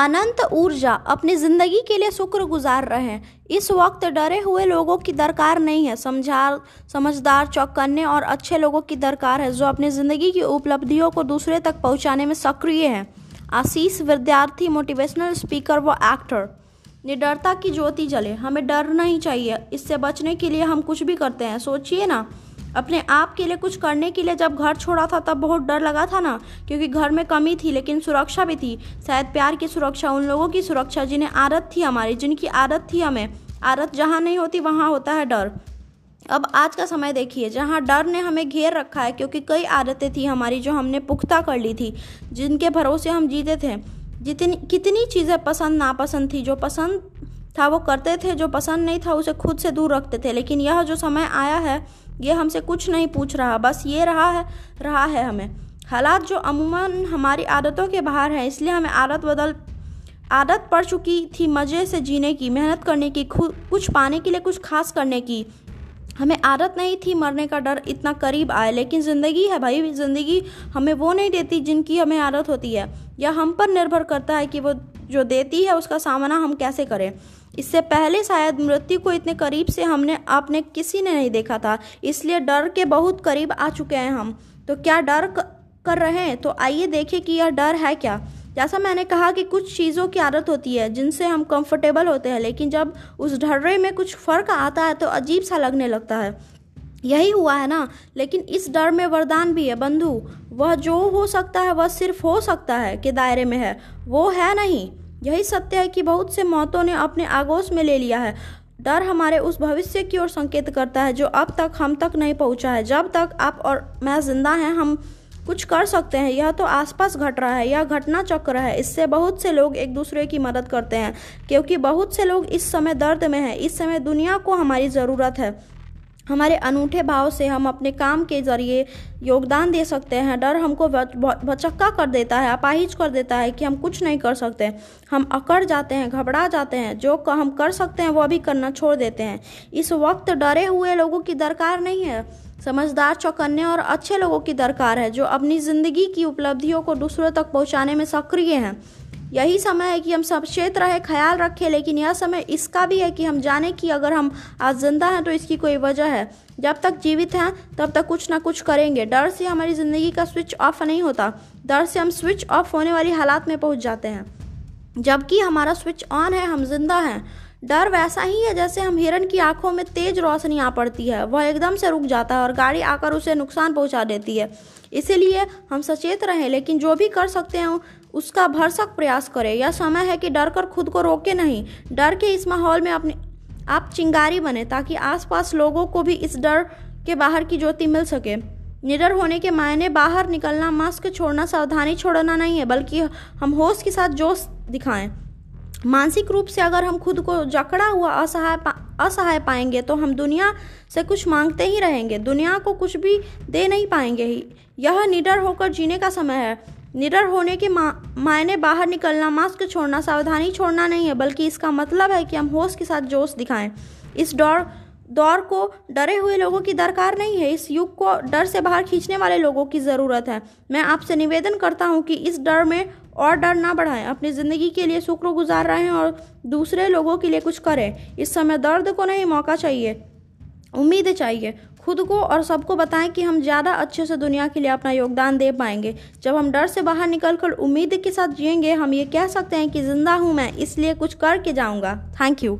अनंत ऊर्जा अपनी ज़िंदगी के लिए शुक्र गुजार रहे। हैं इस वक्त डरे हुए लोगों की दरकार नहीं है। समझार समझदार, चौकन्ने और अच्छे लोगों की दरकार है, जो अपनी ज़िंदगी की उपलब्धियों को दूसरे तक पहुँचाने में सक्रिय हैं। आशीष विद्यार्थी मोटिवेशनल स्पीकर व एक्टर निडरता की ज्योति जले। हमें डर नहीं चाहिए। इससे बचने के लिए हम कुछ भी करते हैं। सोचिए ना। अपने आप के लिए कुछ करने के लिए जब घर छोड़ा था, तब बहुत डर लगा था ना, क्योंकि घर में कमी थी, लेकिन सुरक्षा भी थी। शायद प्यार की सुरक्षा, उन लोगों की सुरक्षा जिन्हें आदत थी हमारी, जिनकी आदत थी हमें। आदत जहाँ नहीं होती, वहाँ होता है डर। अब आज का समय देखिए, जहाँ डर ने हमें घेर रखा है, क्योंकि कई आदतें थी हमारी जो हमने पुख्ता कर ली थी, जिनके भरोसे हम जीते थे। जितनी, कितनी चीज़ें पसंद, नापसंद थी, जो पसंद था वो करते थे, जो पसंद नहीं था उसे खुद से दूर रखते थे। लेकिन यह जो समय आया है ये हमसे कुछ नहीं पूछ रहा, बस ये रहा है रहा है हमें। हालात जो अमूमन हमारी आदतों के बाहर हैं, इसलिए हमें आदत बदल, आदत पड़ चुकी थी मज़े से जीने की, मेहनत करने की कुछ पाने के लिए, कुछ खास करने की। हमें आदत नहीं थी मरने का डर इतना करीब आए, लेकिन ज़िंदगी है भाई, ज़िंदगी हमें वो नहीं देती जिनकी हमें आदत होती है। यह हम पर निर्भर करता है कि वो जो देती है उसका सामना हम कैसे करें? इससे पहले शायद मृत्यु को इतने करीब से हमने, आपने किसी ने नहीं देखा था, इसलिए डर के बहुत करीब आ चुके हैं हम। तो क्या डर कर रहे हैं? तो आइए देखें कि यह डर है क्या। जैसा मैंने कहा कि कुछ चीज़ों की आदत होती है, जिनसे हम कंफर्टेबल होते हैं, लेकिन जब उस ढर्रे में कुछ फ़र्क आता है तो अजीब सा लगने लगता है। यही हुआ है ना। लेकिन इस डर में वरदान भी है बंधु। वह जो हो सकता है, वह सिर्फ़ हो सकता है के दायरे में है। वो है नहीं। यही सत्य है कि बहुत से मौतों ने अपने आगोश में ले लिया है। डर हमारे उस भविष्य की ओर संकेत करता है जो अब तक हम तक नहीं पहुँचा है। जब तक आप और मैं ज़िंदा हैं, हम कुछ कर सकते हैं। यह तो आसपास घट रहा है, यह घटना चक्र है। इससे बहुत से लोग एक दूसरे की मदद करते हैं, क्योंकि बहुत से लोग इस समय दर्द में हैं। इस समय दुनिया को हमारी ज़रूरत है। हमारे अनूठे भाव से हम अपने काम के ज़रिए योगदान दे सकते हैं। डर हमको भचक्का कर देता है, अपाहिज कर देता है कि हम कुछ नहीं कर सकते। हम अकड़ जाते हैं, घबरा जाते हैं, जो हम कर सकते हैं वो अभी करना छोड़ देते हैं। इस वक्त डरे हुए लोगों की दरकार नहीं है। समझदार, चौकन्ने और अच्छे लोगों की दरकार है, जो अपनी ज़िंदगी की उपलब्धियों को दूसरों तक पहुँचाने में सक्रिय हैं। यही समय है कि हम सचेत रहे, ख्याल रखें, लेकिन यह समय इसका भी है कि हम जाने कि अगर हम आज ज़िंदा हैं तो इसकी कोई वजह है। जब तक जीवित हैं, तब तक कुछ ना कुछ करेंगे। डर से हमारी ज़िंदगी का स्विच ऑफ़ नहीं होता। डर से हम स्विच ऑफ़ होने वाली हालात में पहुँच जाते हैं। जबकि हमारा स्विच ऑन है, हम ज़िंदा हैं। डर वैसा ही है जैसे हम हिरन की आँखों में तेज रोशनी आ पड़ती है। वह एकदम से रुक जाता है और गाड़ी आकर उसे नुकसान पहुँचा देती है। इसीलिए हम सचेत रहें, लेकिन जो भी कर सकते हैं उसका भरसक प्रयास करें। यह समय है कि डर कर खुद को रोके नहीं। डर के इस माहौल में अपने आप चिंगारी बने ताकि आसपास लोगों को भी इस डर के बाहर की ज्योति मिल सके। निडर होने के मायने बाहर निकलना मास्क छोड़ना सावधानी छोड़ना नहीं है बल्कि हम होश के साथ जोश दिखाएँ। मानसिक रूप से अगर हम खुद को जकड़ा हुआ असहाय पा, असहाय पाएँगे तो हम दुनिया से कुछ मांगते ही रहेंगे। दुनिया को कुछ भी दे नहीं पाएँगे ही। यह निडर होकर जीने का समय है। निडर होने के मायने बाहर निकलना, मास्क छोड़ना, सावधानी छोड़ना नहीं है, बल्कि इसका मतलब है कि हम होश के साथ जोश दिखाएँ। इस दौर दौर को डरे हुए लोगों की दरकार नहीं है, इस युग को डर से बाहर खींचने वाले लोगों की ज़रूरत है। मैं आपसे निवेदन करता हूँ कि इस डर में और डर ना बढ़ाएँ, अपनी ज़िंदगी के लिए शुक्र गुजार रहे हैं और दूसरे लोगों के लिए कुछ करें। इस समय दर्द को नहीं मौका चाहिए, उम्मीद चाहिए। खुद को और सबको बताएँ कि हम ज़्यादा अच्छे से दुनिया के लिए अपना योगदान दे पाएँगे। जब हम डर से बाहर निकलकर उम्मीद के साथ जिएँगे, हम ये कह सकते हैं कि ज़िंदा हूँ मैं, इसलिए कुछ करके जाऊँगा। Thank you